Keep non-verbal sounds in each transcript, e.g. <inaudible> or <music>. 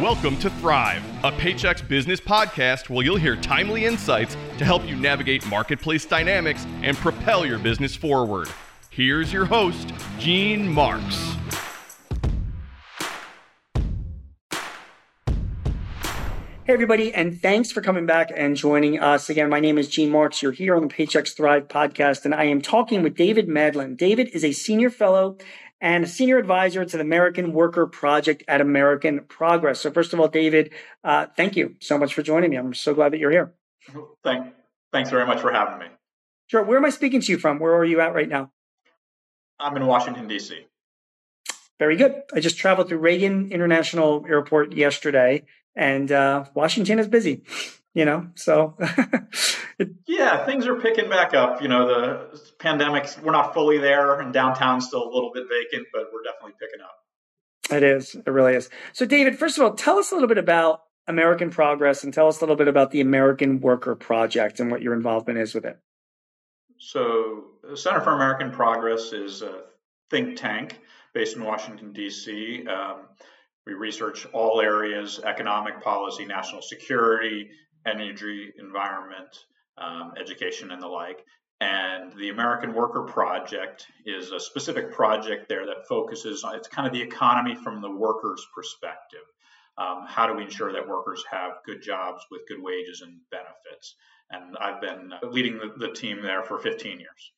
Welcome to Thrive, a Paychex business podcast where you'll hear timely insights to help you navigate marketplace dynamics and propel your business forward. Here's your host, Gene Marks. Hey, everybody, and thanks for coming back and joining us. Again, my name is Gene Marks. You're here on the Paychex Thrive podcast, and I am talking with David Madland. David is a senior fellow and a senior advisor to the American Worker Project at American Progress. So, first of all, David, uh, thank you so much for joining me. I'm so glad that you're here. Thank, thanks very much for having me. Sure. Where am I speaking to you from? Where are you at right now? I'm in Washington, D.C. Very good. I just traveled through Reagan International Airport yesterday and uh, Washington is busy, you know. So <laughs> yeah, things are picking back up. You know, the pandemics we're not fully there, and downtown's still a little bit vacant, but we're definitely picking up. It is. It really is. So, David, first of all, tell us a little bit about American Progress and tell us a little bit about the American Worker Project and what your involvement is with it. So, the Center for American Progress is a think tank based in Washington, D.C. Um, we research all areas economic policy, national security, energy, environment, um, education, and the like. And the American Worker Project is a specific project there that focuses on it's kind of the economy from the worker's perspective. Um, how do we ensure that workers have good jobs with good wages and benefits? And I've been leading the, the team there for 15 years.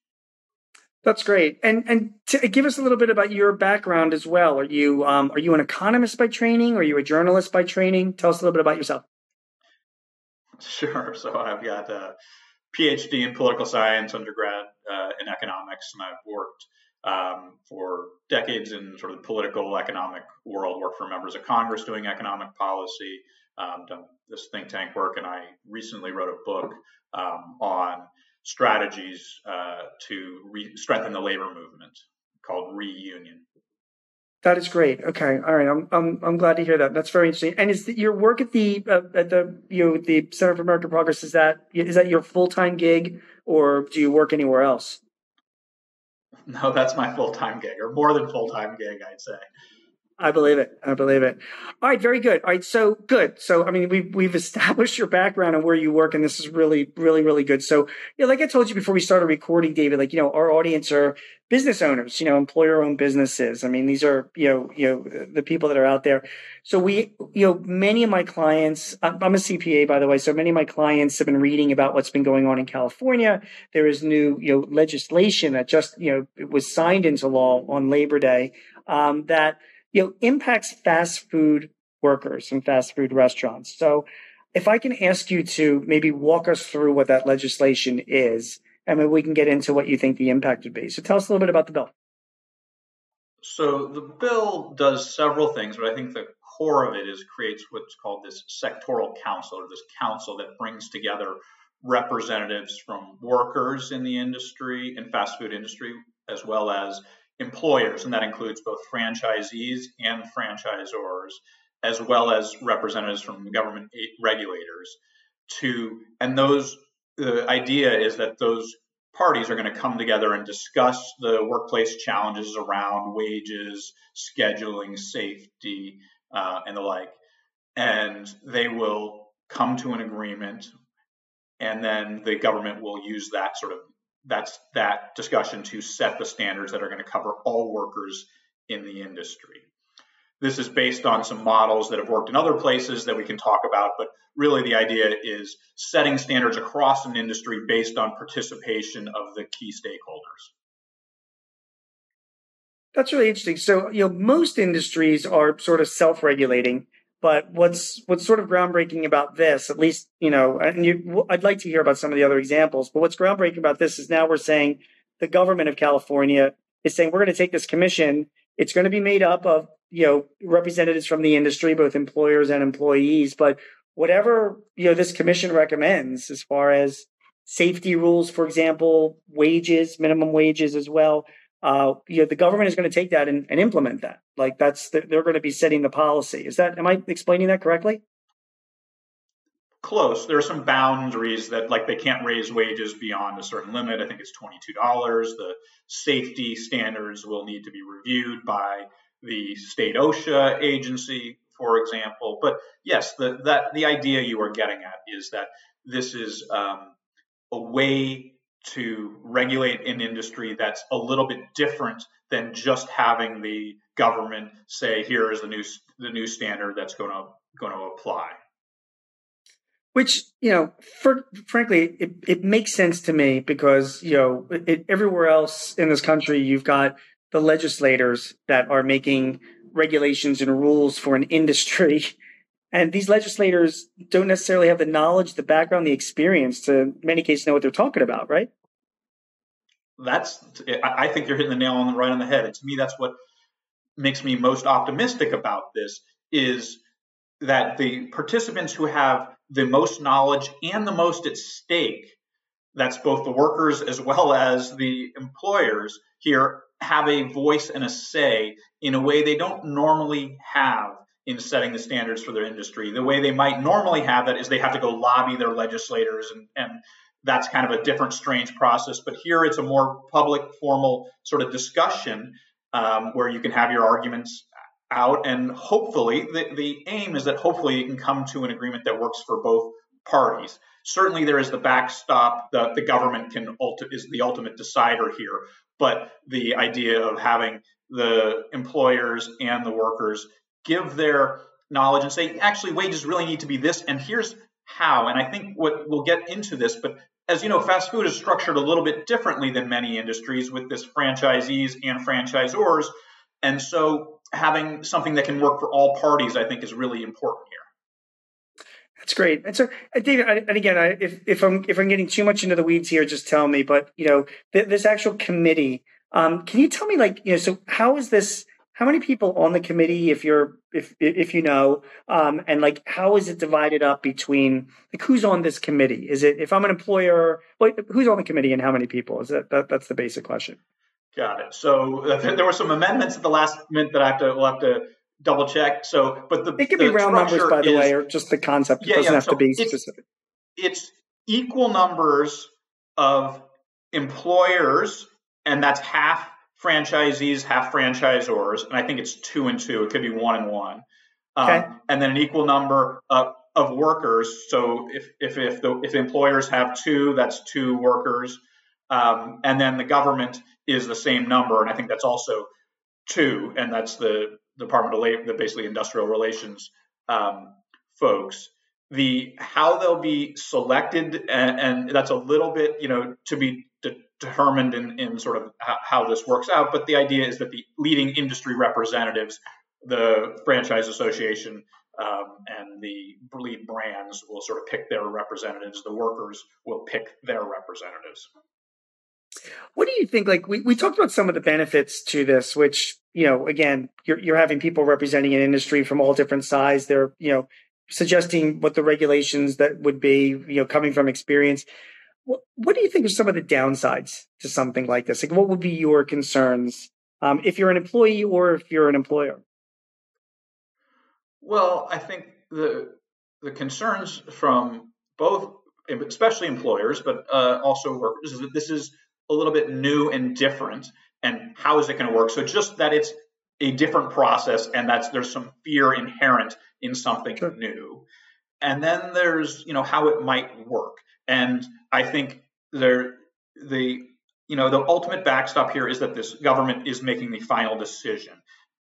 That's great. And and to give us a little bit about your background as well. Are you um, are you an economist by training? Are you a journalist by training? Tell us a little bit about yourself. <laughs> Sure. So I've got a PhD in political science, undergrad uh, in economics, and I've worked um, for decades in sort of the political economic world. Worked for members of Congress doing economic policy, um, done this think tank work, and I recently wrote a book um, on strategies uh, to re- strengthen the labor movement called Reunion. That is great. Okay, all right. I'm I'm I'm glad to hear that. That's very interesting. And is the, your work at the uh, at the you know the Center for American Progress is that is that your full time gig or do you work anywhere else? No, that's my full time gig, or more than full time gig, I'd say. I believe it. I believe it. All right, very good. All right, so good. So, I mean, we've we've established your background and where you work, and this is really, really, really good. So, yeah, like I told you before we started recording, David, like you know, our audience are business owners, you know, employer-owned businesses. I mean, these are you know, you know, the people that are out there. So, we, you know, many of my clients. I'm a CPA, by the way. So, many of my clients have been reading about what's been going on in California. There is new, you know, legislation that just, you know, it was signed into law on Labor Day um, that you know, impacts fast food workers and fast food restaurants. So if I can ask you to maybe walk us through what that legislation is, and maybe we can get into what you think the impact would be. So tell us a little bit about the bill. So the bill does several things, but I think the core of it is creates what's called this sectoral council or this council that brings together representatives from workers in the industry and fast food industry as well as employers, and that includes both franchisees and franchisors, as well as representatives from government regulators. To and those the idea is that those parties are going to come together and discuss the workplace challenges around wages, scheduling, safety, uh, and the like, and they will come to an agreement, and then the government will use that sort of that's that discussion to set the standards that are going to cover all workers in the industry. This is based on some models that have worked in other places that we can talk about, but really the idea is setting standards across an industry based on participation of the key stakeholders. That's really interesting. So, you know, most industries are sort of self-regulating but what's what's sort of groundbreaking about this, at least you know, and you, I'd like to hear about some of the other examples. But what's groundbreaking about this is now we're saying the government of California is saying we're going to take this commission. It's going to be made up of you know representatives from the industry, both employers and employees. But whatever you know this commission recommends, as far as safety rules, for example, wages, minimum wages as well, uh, the government is going to take that and, and implement that. Like that's the, they're going to be setting the policy. Is that am I explaining that correctly? Close. There are some boundaries that like they can't raise wages beyond a certain limit. I think it's twenty two dollars. The safety standards will need to be reviewed by the state OSHA agency for example. But yes, the that the idea you are getting at is that this is um, a way to regulate an industry that's a little bit different than just having the government say here is the new the new standard that's going to going to apply. Which you know for, frankly it, it makes sense to me because you know it, everywhere else in this country you've got the legislators that are making regulations and rules for an industry <laughs> and these legislators don't necessarily have the knowledge the background the experience to in many cases know what they're talking about right? That's i think you're hitting the nail on the right on the head. And to me that's what makes me most optimistic about this is that the participants who have the most knowledge and the most at stake that's both the workers as well as the employers here have a voice and a say in a way they don't normally have in setting the standards for their industry. The way they might normally have that is they have to go lobby their legislators, and, and that's kind of a different, strange process. But here it's a more public, formal sort of discussion um, where you can have your arguments out, and hopefully, the, the aim is that hopefully you can come to an agreement that works for both parties. Certainly, there is the backstop. The, the government can ulti- is the ultimate decider here, but the idea of having the employers and the workers give their knowledge and say, actually, wages really need to be this, and here's how. And I think what we'll get into this, but as you know, fast food is structured a little bit differently than many industries with this franchisees and franchisors. And so having something that can work for all parties, I think, is really important here. That's great. And so, David, and again, I, if, if I'm if I'm getting too much into the weeds here, just tell me. But you know, th- this actual committee, um, can you tell me, like, you know, so how is this? How many people on the committee, if you're if if you know, um, and like how is it divided up between like who's on this committee? Is it if I'm an employer, well, who's on the committee and how many people? Is that, that that's the basic question? Got it. So uh, there were some amendments at the last minute that I have to we'll have to double check. So, but the it could the be round numbers, by the is, way, or just the concept. It yeah, doesn't yeah. have so to be it's, specific. It's equal numbers of employers, and that's half franchisees, half franchisors, and I think it's two and two. It could be one and one. Um, okay. And then an equal number of, of workers. So if if if the if employers have two, that's two workers. Um, and then the government is the same number, and I think that's also two, and that's the Department of Labor, the basically industrial relations um, folks. The how they'll be selected, and, and, that's a little bit, you know, to be de- determined in, in sort of how, this works out. But the idea is that the leading industry representatives, the franchise association, um, and the lead brands will sort of pick their representatives. The workers will pick their representatives. What do you think? Like we, we talked about some of the benefits to this, which, you know, again, you're you're having people representing an industry from all different sides. They're, you know, suggesting what the regulations that would be, you know, coming from experience. What, what do you think are some of the downsides to something like this? Like what would be your concerns um, if you're an employee or if you're an employer? Well, I think the the concerns from both, especially employers, but uh, also workers, is that this is a little bit new and different and how is it going to work so just that it's a different process and that's there's some fear inherent in something sure. new and then there's you know how it might work and i think there the you know the ultimate backstop here is that this government is making the final decision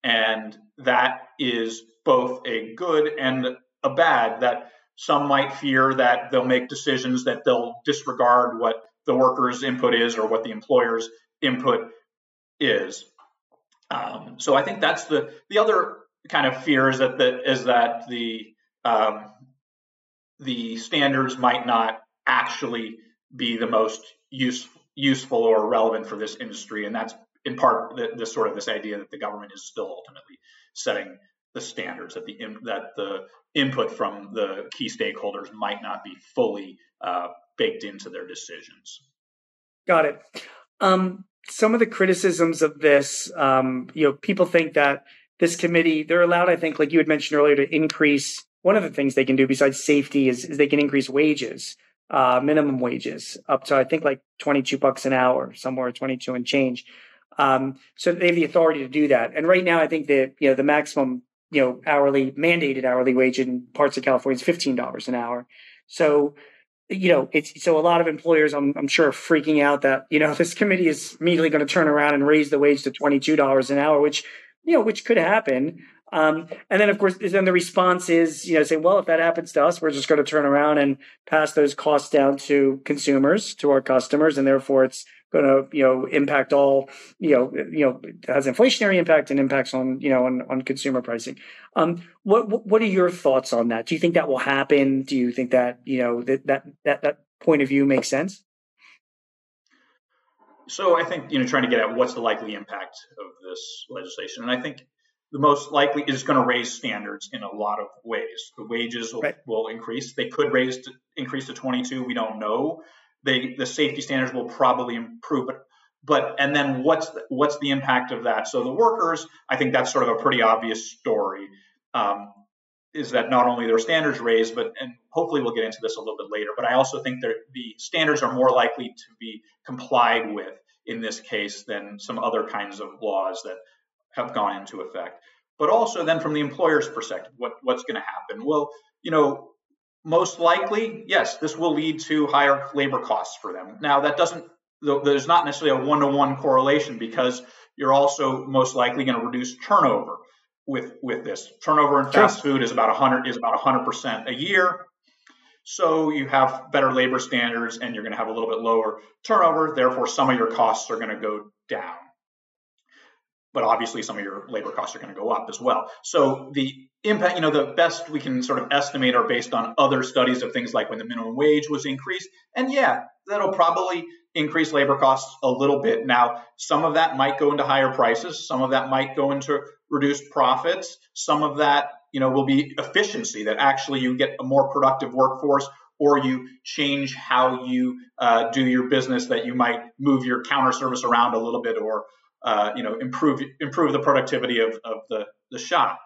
and that is both a good and a bad that some might fear that they'll make decisions that they'll disregard what the worker's input is or what the employer's input is. Um, so I think that's the the other kind of fear is that the, is that the um, the standards might not actually be the most use, useful or relevant for this industry, and that's in part the, the sort of this idea that the government is still ultimately setting the standards that the that the input from the key stakeholders might not be fully uh, baked into their decisions. Got it. Um, some of the criticisms of this, um, you know, people think that this committee, they're allowed, I think, like you had mentioned earlier, to increase. One of the things they can do besides safety is, is they can increase wages, uh, minimum wages up to, I think, like 22 bucks an hour, somewhere 22 and change. Um, so they have the authority to do that. And right now, I think that, you know, the maximum you know, hourly mandated hourly wage in parts of California is fifteen dollars an hour. So, you know, it's so a lot of employers, I'm, I'm sure, are freaking out that you know <laughs> this committee is immediately going to turn around and raise the wage to twenty two dollars an hour, which you know, which could happen. Um, and then, of course, then the response is, you know, say, well, if that happens to us, we're just going to turn around and pass those costs down to consumers, to our customers, and therefore it's going to you know impact all you know you know has inflationary impact and impacts on you know on, on consumer pricing. Um what what are your thoughts on that? Do you think that will happen? Do you think that you know that that that, that point of view makes sense? So i think you know trying to get at what's the likely impact of this legislation and i think the most likely is going to raise standards in a lot of ways the wages will, right. will increase they could raise to, increase to 22 we don't know they the safety standards will probably improve. But but and then what's the, what's the impact of that? So the workers, I think that's sort of a pretty obvious story. Um, is that not only their standards raised, but and hopefully we'll get into this a little bit later. But I also think that the standards are more likely to be complied with in this case than some other kinds of laws that have gone into effect. But also then from the employer's perspective, what, what's going to happen? Well, you know, most likely, yes, this will lead to higher labor costs for them. Now, that doesn't, there's not necessarily a one to one correlation because you're also most likely going to reduce turnover with, with this. Turnover in fast food is about 100 is about 100% a year. So you have better labor standards and you're going to have a little bit lower turnover. Therefore, some of your costs are going to go down. But obviously, some of your labor costs are going to go up as well. So the impact, you know, the best we can sort of estimate are based on other studies of things like when the minimum wage was increased. And yeah, that'll probably increase labor costs a little bit. Now, some of that might go into higher prices, some of that might go into reduced profits, some of that, you know, will be efficiency that actually you get a more productive workforce or you change how you uh, do your business that you might move your counter service around a little bit or uh, you know improve improve the productivity of, of the, the shop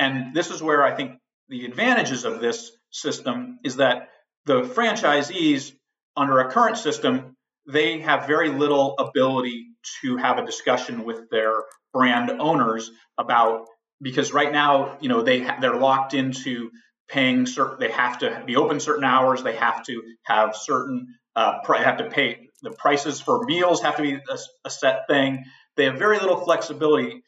and this is where I think the advantages of this system is that the franchisees under a current system, they have very little ability to have a discussion with their brand owners about because right now, you know, they they're locked into paying certain they have to be open certain hours, they have to have certain uh, have to pay the prices for meals have to be a, a set thing. They have very little flexibility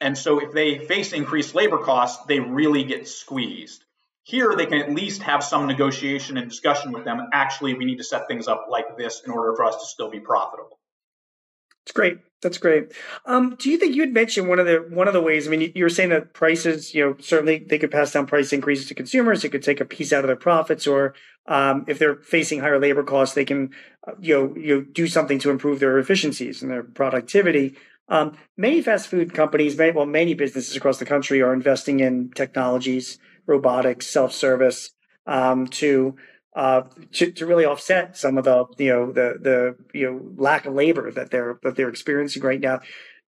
and so if they face increased labor costs, they really get squeezed. Here, they can at least have some negotiation and discussion with them. Actually, we need to set things up like this in order for us to still be profitable. That's great. That's great. Um, do you think you had mentioned one of the one of the ways? I mean, you were saying that prices, you know, certainly they could pass down price increases to consumers. It could take a piece out of their profits, or um, if they're facing higher labor costs, they can, uh, you know, you know, do something to improve their efficiencies and their productivity. Um, many fast food companies, many, well, many businesses across the country are investing in technologies, robotics, self-service um, to, uh, to to really offset some of the you know the the you know lack of labor that they're that they're experiencing right now.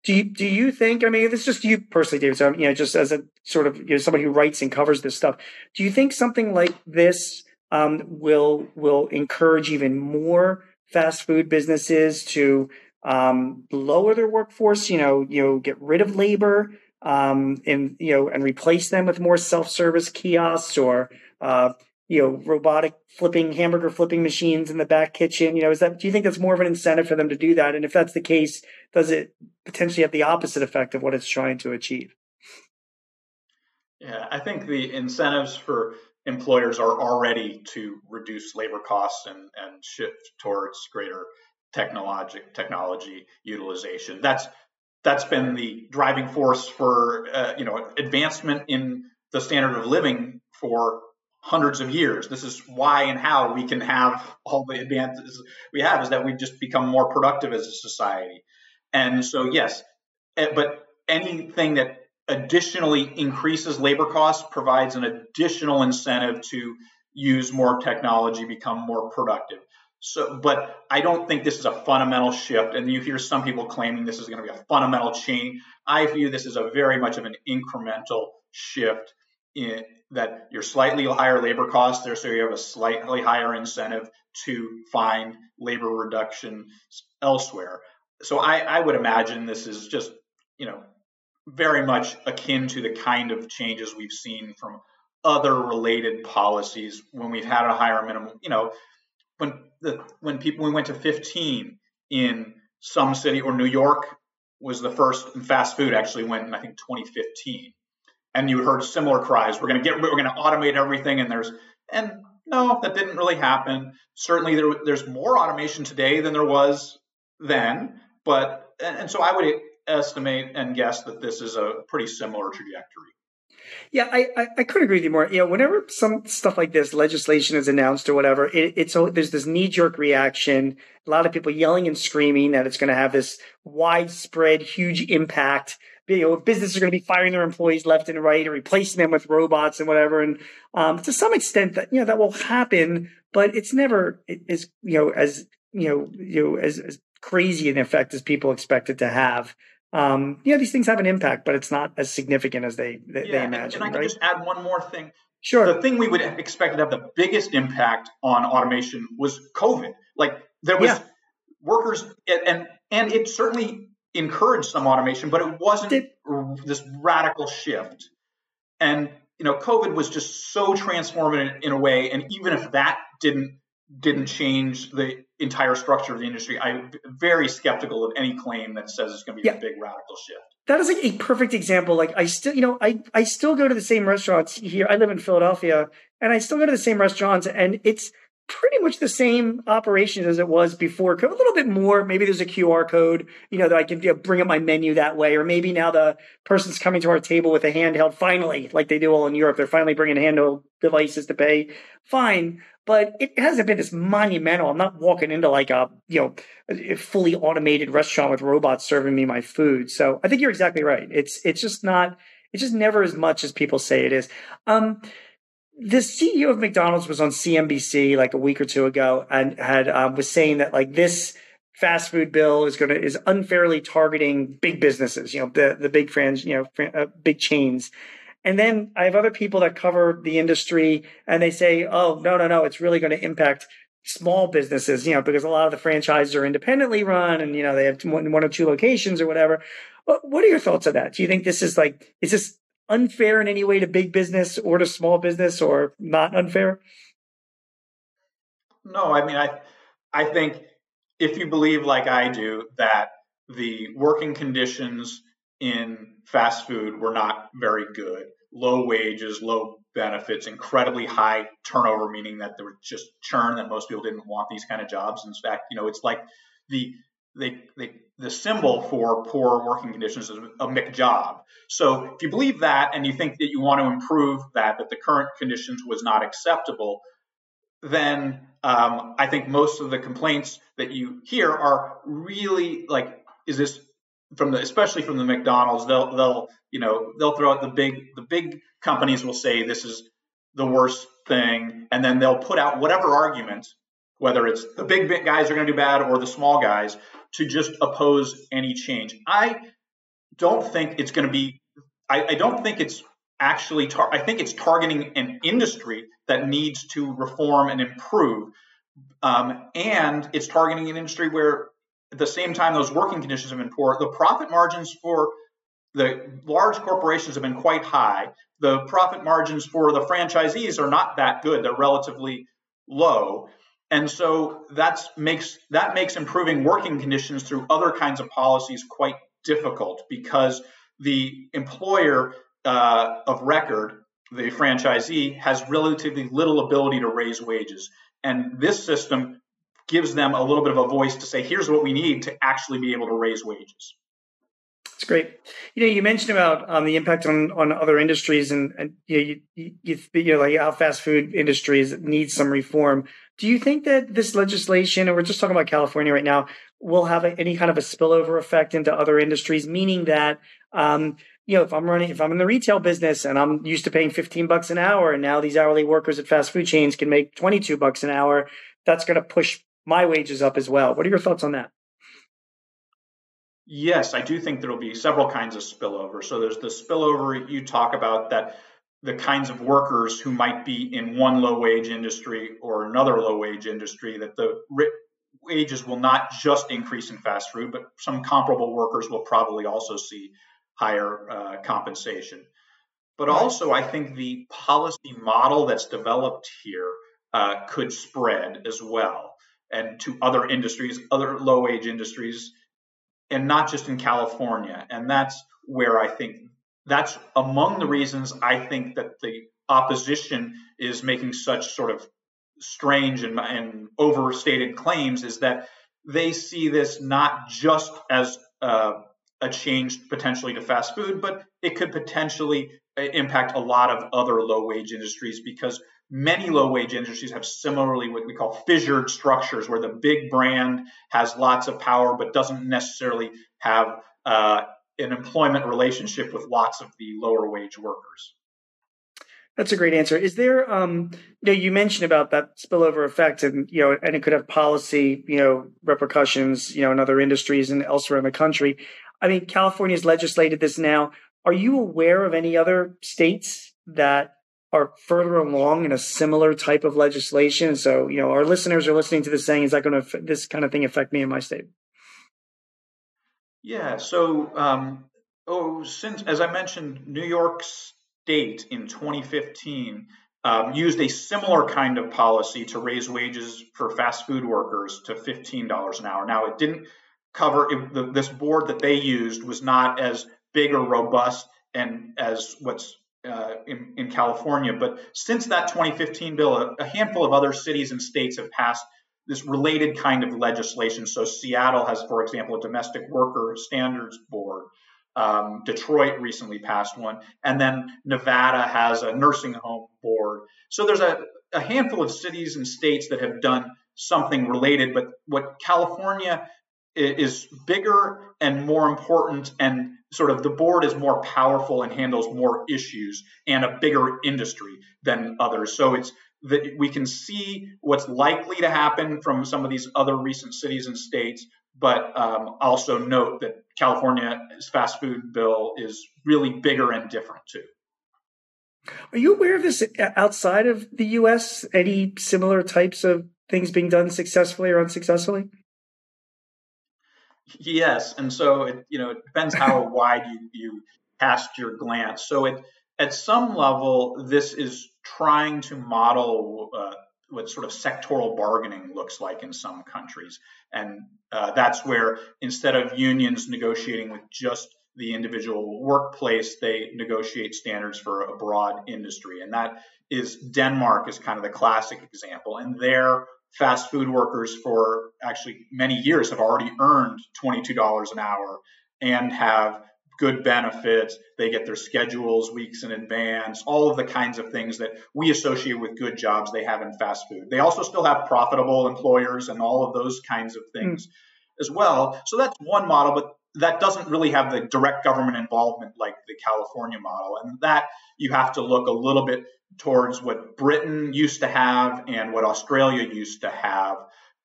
Do you, do you think? I mean, this is just you personally, David. So you know, just as a sort of you know somebody who writes and covers this stuff, do you think something like this um, will will encourage even more fast food businesses to um, lower their workforce, you know, you know, get rid of labor, um, and you know, and replace them with more self-service kiosks or uh, you know, robotic flipping hamburger flipping machines in the back kitchen. You know, is that do you think that's more of an incentive for them to do that? And if that's the case, does it potentially have the opposite effect of what it's trying to achieve? Yeah, I think the incentives for employers are already to reduce labor costs and, and shift towards greater technology technology utilization. That's that's been the driving force for uh, you know advancement in the standard of living for hundreds of years. This is why and how we can have all the advances we have is that we've just become more productive as a society. And so yes, eh, but anything that additionally increases labor costs provides an additional incentive to use more technology, become more productive. So, but I don't think this is a fundamental shift. And you hear some people claiming this is going to be a fundamental change. I view this as a very much of an incremental shift in that you're slightly higher labor costs there, so you have a slightly higher incentive to find labor reduction elsewhere. So I, I would imagine this is just, you know, very much akin to the kind of changes we've seen from other related policies when we've had a higher minimum. You know, when the when people we went to 15 in some city or New York was the first, and fast food actually went in I think 2015, and you heard similar cries. We're going to get we're going to automate everything, and there's and no, that didn't really happen. Certainly, there, there's more automation today than there was then, but and, so I would estimate and guess that this is a pretty similar trajectory. Yeah, I, I, I, couldn't agree with you more. You know, whenever some stuff like this legislation is announced or whatever, it, it's there's this knee jerk reaction. A lot of people yelling and screaming that it's going to have this widespread, huge impact. You know, businesses are going to be firing their employees left and right or replacing them with robots and whatever. And um, to some extent, that you know that will happen, but it's never as you know as you know you know as, as crazy an effect as people expect it to have um, yeah, these things have an impact, but it's not as significant as they they, yeah, they imagine. And, and I right? just add one more thing. Sure. The thing we would expect to have the biggest impact on automation was COVID. Like there was yeah. workers, and and it certainly encouraged some automation, but it wasn't it, this radical shift. And you know, COVID was just so transformative in a way, and even if that didn't didn't change the entire structure of the industry. I'm very skeptical of any claim that says it's going to be yeah. a big radical shift. That is like a perfect example. Like I still, you know, I I still go to the same restaurants here. I live in Philadelphia, and I still go to the same restaurants, and it's pretty much the same operation as it was before. A little bit more. Maybe there's a QR code, you know, that I can you know, bring up my menu that way. Or maybe now the person's coming to our table with a handheld. Finally, like they do all in Europe, they're finally bringing handheld devices to pay. Fine, but it hasn't been this monumental. I'm not walking into like a you know a fully automated restaurant with robots serving me my food. So I think you're exactly right. It's it's just not. It's just never as much as people say it is. Um, the CEO of McDonald's was on CNBC like a week or two ago and had um, was saying that like this fast food bill is going to is unfairly targeting big businesses, you know, the the big fans, you know, fran- uh, big chains. And then I have other people that cover the industry and they say, "Oh, no, no, no, it's really going to impact small businesses, you know, because a lot of the franchises are independently run and you know, they have one, one or two locations or whatever." What are your thoughts on that? Do you think this is like is this unfair in any way to big business or to small business or not unfair? No, I mean I I think if you believe like I do that the working conditions in fast food were not very good, low wages, low benefits, incredibly high turnover, meaning that there was just churn that most people didn't want these kind of jobs. In fact, you know, it's like the they, they the symbol for poor working conditions is a McJob. So if you believe that and you think that you want to improve that, that the current conditions was not acceptable, then um, I think most of the complaints that you hear are really like, is this from the, especially from the McDonald's? They'll, they'll, you know, they'll throw out the big, the big companies will say this is the worst thing, and then they'll put out whatever argument, whether it's the big, big guys are going to do bad or the small guys, to just oppose any change. I don't think it's going to be. I, I don't think it's actually. Tar- I think it's targeting an industry that needs to reform and improve, um, and it's targeting an industry where, at the same time, those working conditions have been poor. The profit margins for the large corporations have been quite high. The profit margins for the franchisees are not that good. They're relatively low. And so that's makes that makes improving working conditions through other kinds of policies quite difficult because the employer uh, of record, the franchisee, has relatively little ability to raise wages. And this system gives them a little bit of a voice to say, here's what we need to actually be able to raise wages. It's great. You know, you mentioned about um, the impact on, on other industries, and, and you, know, you, you, you know, like how fast food industries needs some reform. Do you think that this legislation, and we're just talking about California right now, will have a, any kind of a spillover effect into other industries? Meaning that, um, you know, if I'm running, if I'm in the retail business and I'm used to paying 15 bucks an hour, and now these hourly workers at fast food chains can make 22 bucks an hour, that's going to push my wages up as well. What are your thoughts on that? Yes, I do think there will be several kinds of spillover. So there's the spillover you talk about that the kinds of workers who might be in one low wage industry or another low wage industry that the wages will not just increase in fast food, but some comparable workers will probably also see higher uh, compensation. But also, I think the policy model that's developed here uh, could spread as well and to other industries, other low wage industries, and not just in California. And that's where I think that's among the reasons I think that the opposition is making such sort of strange and, and overstated claims is that they see this not just as uh, a change potentially to fast food, but it could potentially uh, impact a lot of other low wage industries because many low wage industries have similarly what we call fissured structures where the big brand has lots of power but doesn't necessarily have uh, an employment relationship with lots of the lower wage workers. That's a great answer. Is there, um, you know, you mentioned about that spillover effect, and you know, and it could have policy, you know, repercussions, you know, in other industries and elsewhere in the country. I mean, California has legislated this now. Are you aware of any other states that are further along in a similar type of legislation? So, you know, our listeners are listening to this saying, "Is that going to this kind of thing affect me in my state?" Yeah. So, um, oh, since as I mentioned, New York State in 2015 um, used a similar kind of policy to raise wages for fast food workers to $15 an hour. Now, it didn't cover it, the, this board that they used was not as big or robust and as what's uh, in, in, California. But since that 2015 bill, a, a handful of other cities and states have passed this related kind of legislation. So Seattle has, for example, a domestic worker standards board. Um, Detroit recently passed one, and then Nevada has a nursing home board. So there's a, a handful of cities and states that have done something related. But what California is bigger and more important, and sort of the board is more powerful and handles more issues and a bigger industry than others. So it's that we can see what's likely to happen from some of these other recent cities and states, but um, also note that California's fast food bill is really bigger and different too. Are you aware of this outside of the U.S.? Any similar types of things being done successfully or unsuccessfully? Yes, and so it you know it depends how <laughs> wide you you cast your glance. So it at some level, this is trying to model uh, what sort of sectoral bargaining looks like in some countries. And uh, that's where instead of unions negotiating with just the individual workplace, they negotiate standards for a broad industry. And that is Denmark is kind of the classic example. And their fast food workers for actually many years have already earned $22 an hour and have good benefits. They get their schedules weeks in advance, all of the kinds of things that we associate with good jobs they have in fast food. They also still have profitable employers and all of those kinds of things mm. as well. So that's one model, but that doesn't really have the direct government involvement like the California model. And that you have to look a little bit towards what Britain used to have and what Australia used to have.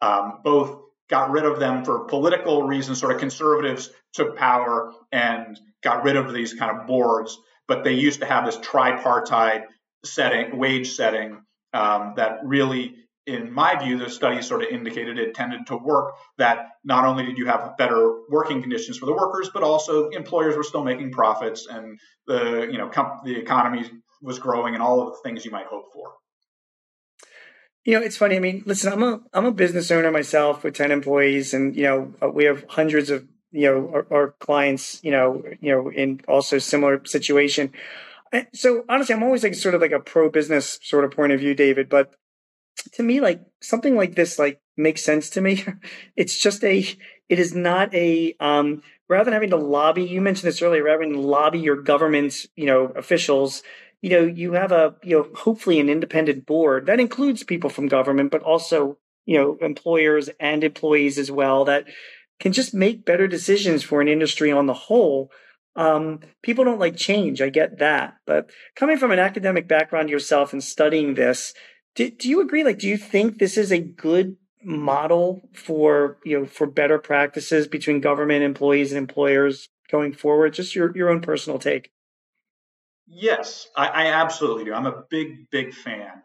Um, both got rid of them for political reasons. Sort of conservatives took power and got rid of these kind of boards, but they used to have this tripartite setting, wage setting um, that really, in my view, the study sort of indicated it tended to work. That not only did you have better working conditions for the workers, but also employers were still making profits, and the you know the economy was growing, and all of the things you might hope for. You know, it's funny. I mean, listen, I'm a I'm a business owner myself with ten employees, and you know, uh, we have hundreds of you know our, our clients. You know, you know, in also similar situation. So honestly, I'm always like sort of like a pro business sort of point of view, David. But to me, like something like this, like makes sense to me. <laughs> It's just a. It is not a. um Rather than having to lobby, you mentioned this earlier. Rather than lobby your government, you know, officials you know, you have a, you know, hopefully an independent board that includes people from government, but also, you know, employers and employees as well that can just make better decisions for an industry on the whole. Um, people don't like change. I get that. But coming from an academic background yourself and studying this, do, do you agree? Like, do you think this is a good model for, you know, for better practices between government employees and employers going forward? Just your, your own personal take. Yes, I, I, absolutely do. I'm a big, big fan.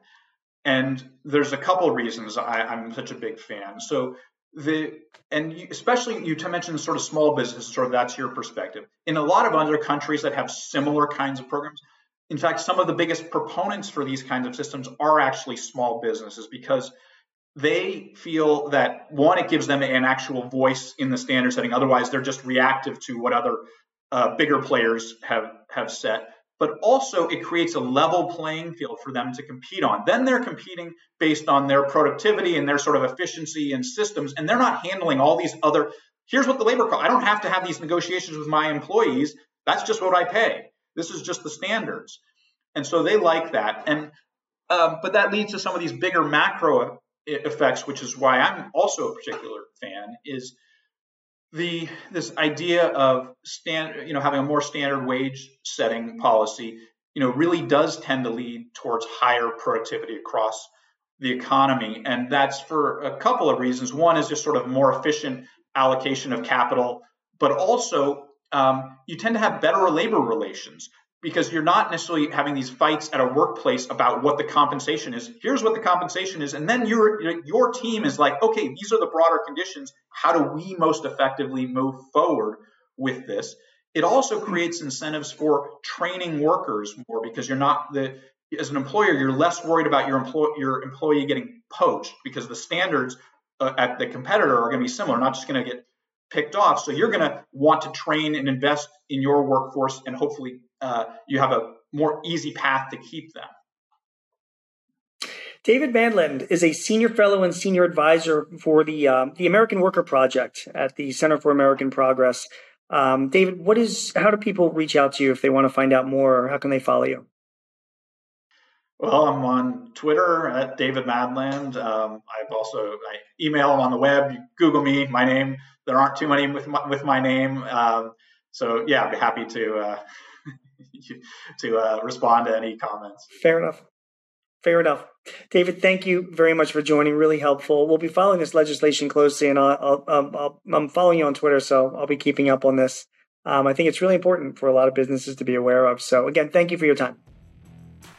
And there's a couple reasons I, I'm such a big fan. So, the and you, especially you mentioned sort of small business, sort of that's your perspective. In a lot of other countries that have similar kinds of programs, in fact, some of the biggest proponents for these kinds of systems are actually small businesses because they feel that one, it gives them an actual voice in the standard setting. Otherwise, they're just reactive to what other uh, bigger players have have set but also it creates a level playing field for them to compete on. Then they're competing based on their productivity and their sort of efficiency and systems, and they're not handling all these other. Here's what the labor cost. I don't have to have these negotiations with my employees. That's just what I pay. This is just the standards, and so they like that. And um, but that leads to some of these bigger macro effects, which is why I'm also a particular fan. Is the this idea of stand, you know, having a more standard wage setting policy, you know, really does tend to lead towards higher productivity across the economy, and that's for a couple of reasons. One is just sort of more efficient allocation of capital, but also um, you tend to have better labor relations because you're not necessarily having these fights at a workplace about what the compensation is. Here's what the compensation is, and then your your team is like, okay, these are the broader conditions. How do we most effectively move forward with this? It also creates incentives for training workers more because you're not the as an employer, you're less worried about your employee your employee getting poached because the standards uh, at the competitor are going to be similar, not just going to get picked off. So you're going to want to train and invest in your workforce and hopefully uh, you have a more easy path to keep them. David Madland is a senior fellow and senior advisor for the um, the American Worker Project at the Center for American Progress. Um, David, what is how do people reach out to you if they want to find out more, or how can they follow you? Well, I'm on Twitter at David Madland. Um, I've also I email them on the web. Google me, my name. There aren't too many with my, with my name. Um, so yeah, I'd be happy to uh, <laughs> to uh, respond to any comments. Fair enough. Fair enough. David, thank you very much for joining. Really helpful. We'll be following this legislation closely, and I'll, I'll, i am following you on Twitter, so I'll be keeping up on this. Um, I think it's really important for a lot of businesses to be aware of. So, again, thank you for your time.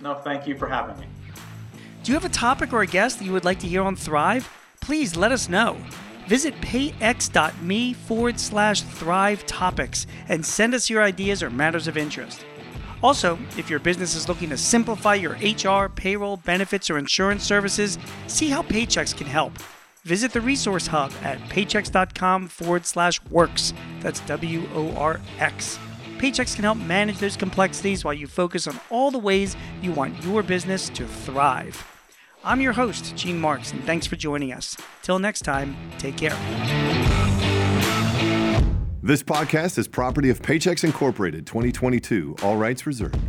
No, thank you for having me. Do you have a topic or a guest that you would like to hear on Thrive? Please let us know. Visit payx.me forward slash thrive topics and send us your ideas or matters of interest. Also, if your business is looking to simplify your HR, payroll, benefits, or insurance services, see how Paychex can help. Visit the resource hub at paychex.com forward slash works. That's W O R X. Paychex can help manage those complexities while you focus on all the ways you want your business to thrive. I'm your host, Gene Marks, and thanks for joining us. Till next time, take care. This podcast is property of Paychex Incorporated 2022, all rights reserved.